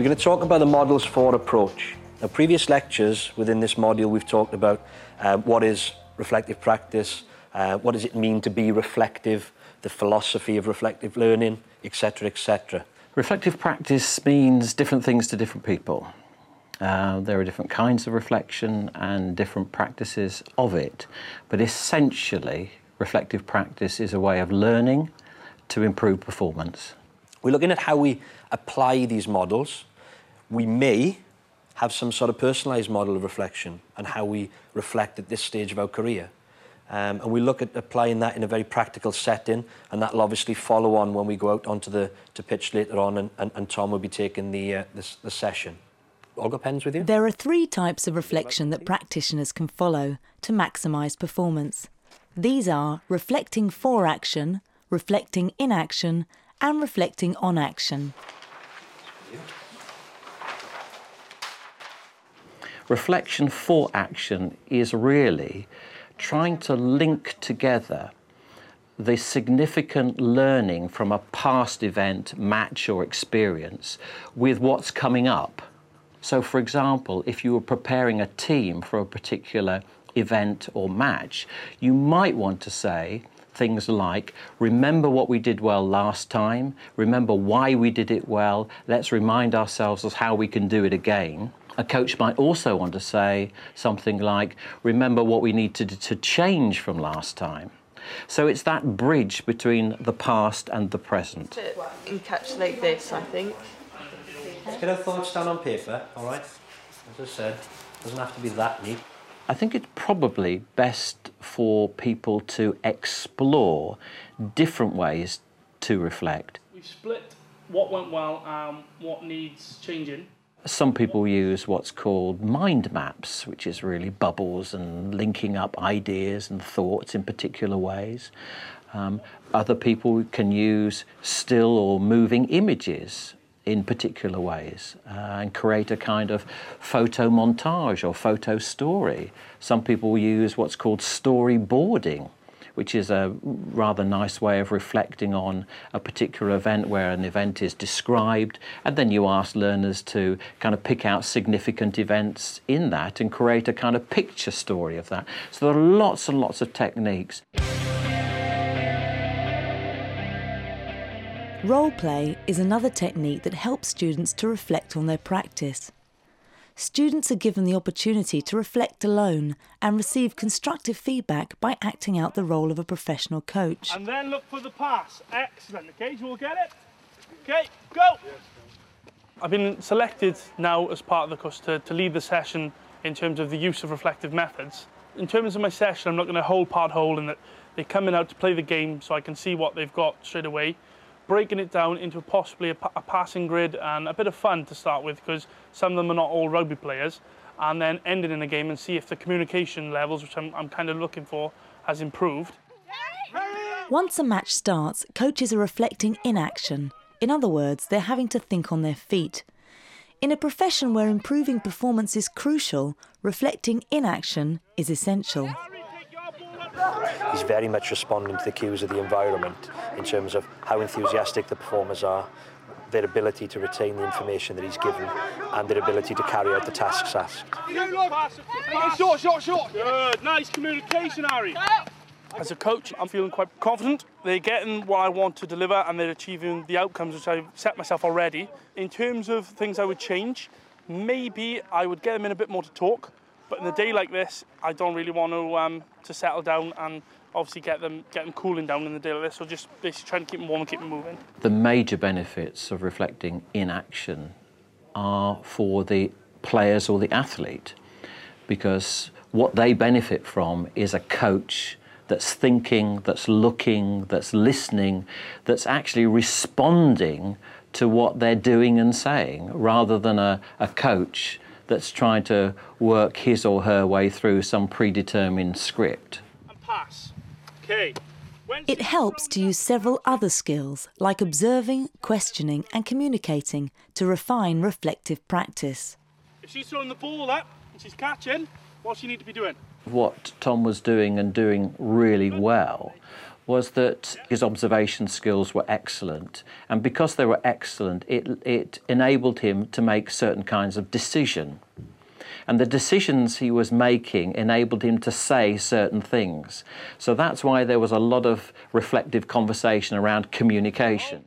We're going to talk about the Models 4 approach. Now, previous lectures within this module, we've talked about uh, what is reflective practice, uh, what does it mean to be reflective, the philosophy of reflective learning, etc., etc. Reflective practice means different things to different people. Uh, there are different kinds of reflection and different practices of it, but essentially, reflective practice is a way of learning to improve performance. We're looking at how we apply these models. We may have some sort of personalised model of reflection and how we reflect at this stage of our career. Um, and we look at applying that in a very practical setting, and that will obviously follow on when we go out onto the to pitch later on, and, and, and Tom will be taking the, uh, the, the session. All got pens with you? There are three types of reflection that practitioners can follow to maximise performance. These are reflecting for action, reflecting in action, and reflecting on action. Reflection for action is really trying to link together the significant learning from a past event, match, or experience with what's coming up. So, for example, if you were preparing a team for a particular event or match, you might want to say things like, Remember what we did well last time, remember why we did it well, let's remind ourselves of how we can do it again. A coach might also want to say something like, remember what we need to, to change from last time. So it's that bridge between the past and the present. To encapsulate this, I think. Let's Get our thoughts down on paper, all right? As I said, doesn't have to be that neat. I think it's probably best for people to explore different ways to reflect. We've split what went well and what needs changing. Some people use what's called mind maps, which is really bubbles and linking up ideas and thoughts in particular ways. Um, other people can use still or moving images in particular ways uh, and create a kind of photo montage or photo story. Some people use what's called storyboarding which is a rather nice way of reflecting on a particular event where an event is described, and then you ask learners to kind of pick out significant events in that and create a kind of picture story of that. So there are lots and lots of techniques. Role play is another technique that helps students to reflect on their practice students are given the opportunity to reflect alone and receive constructive feedback by acting out the role of a professional coach. And then look for the pass. Excellent. Okay, you will get it? Okay, go! I've been selected now as part of the course to, to lead the session in terms of the use of reflective methods. In terms of my session, I'm not going to hold part hole in that they're coming out to play the game so I can see what they've got straight away breaking it down into possibly a, a, passing grid and a bit of fun to start with because some of them are not all rugby players and then ending in a game and see if the communication levels, which I'm, I'm kind of looking for, has improved. Once a match starts, coaches are reflecting in action. In other words, they're having to think on their feet. In a profession where improving performance is crucial, reflecting in action is essential. He's very much responding to the cues of the environment in terms of how enthusiastic the performers are, their ability to retain the information that he's given, and their ability to carry out the tasks asked. Short, short, short. Good, nice communication, Harry. As a coach, I'm feeling quite confident. They're getting what I want to deliver and they're achieving the outcomes which I've set myself already. In terms of things I would change, maybe I would get them in a bit more to talk. But in a day like this, I don't really want to um, to settle down and obviously get them get them cooling down in the day like this. So just basically trying to keep them warm and keep them moving. The major benefits of reflecting in action are for the players or the athlete, because what they benefit from is a coach that's thinking, that's looking, that's listening, that's actually responding to what they're doing and saying, rather than a, a coach that's trying to work his or her way through some predetermined script. And pass. Okay. It helps to use several other skills like observing, questioning, and communicating to refine reflective practice. If she's throwing the ball up and she's catching, what she need to be doing? What Tom was doing and doing really well was that his observation skills were excellent. And because they were excellent, it, it enabled him to make certain kinds of decision. And the decisions he was making enabled him to say certain things. So that's why there was a lot of reflective conversation around communication.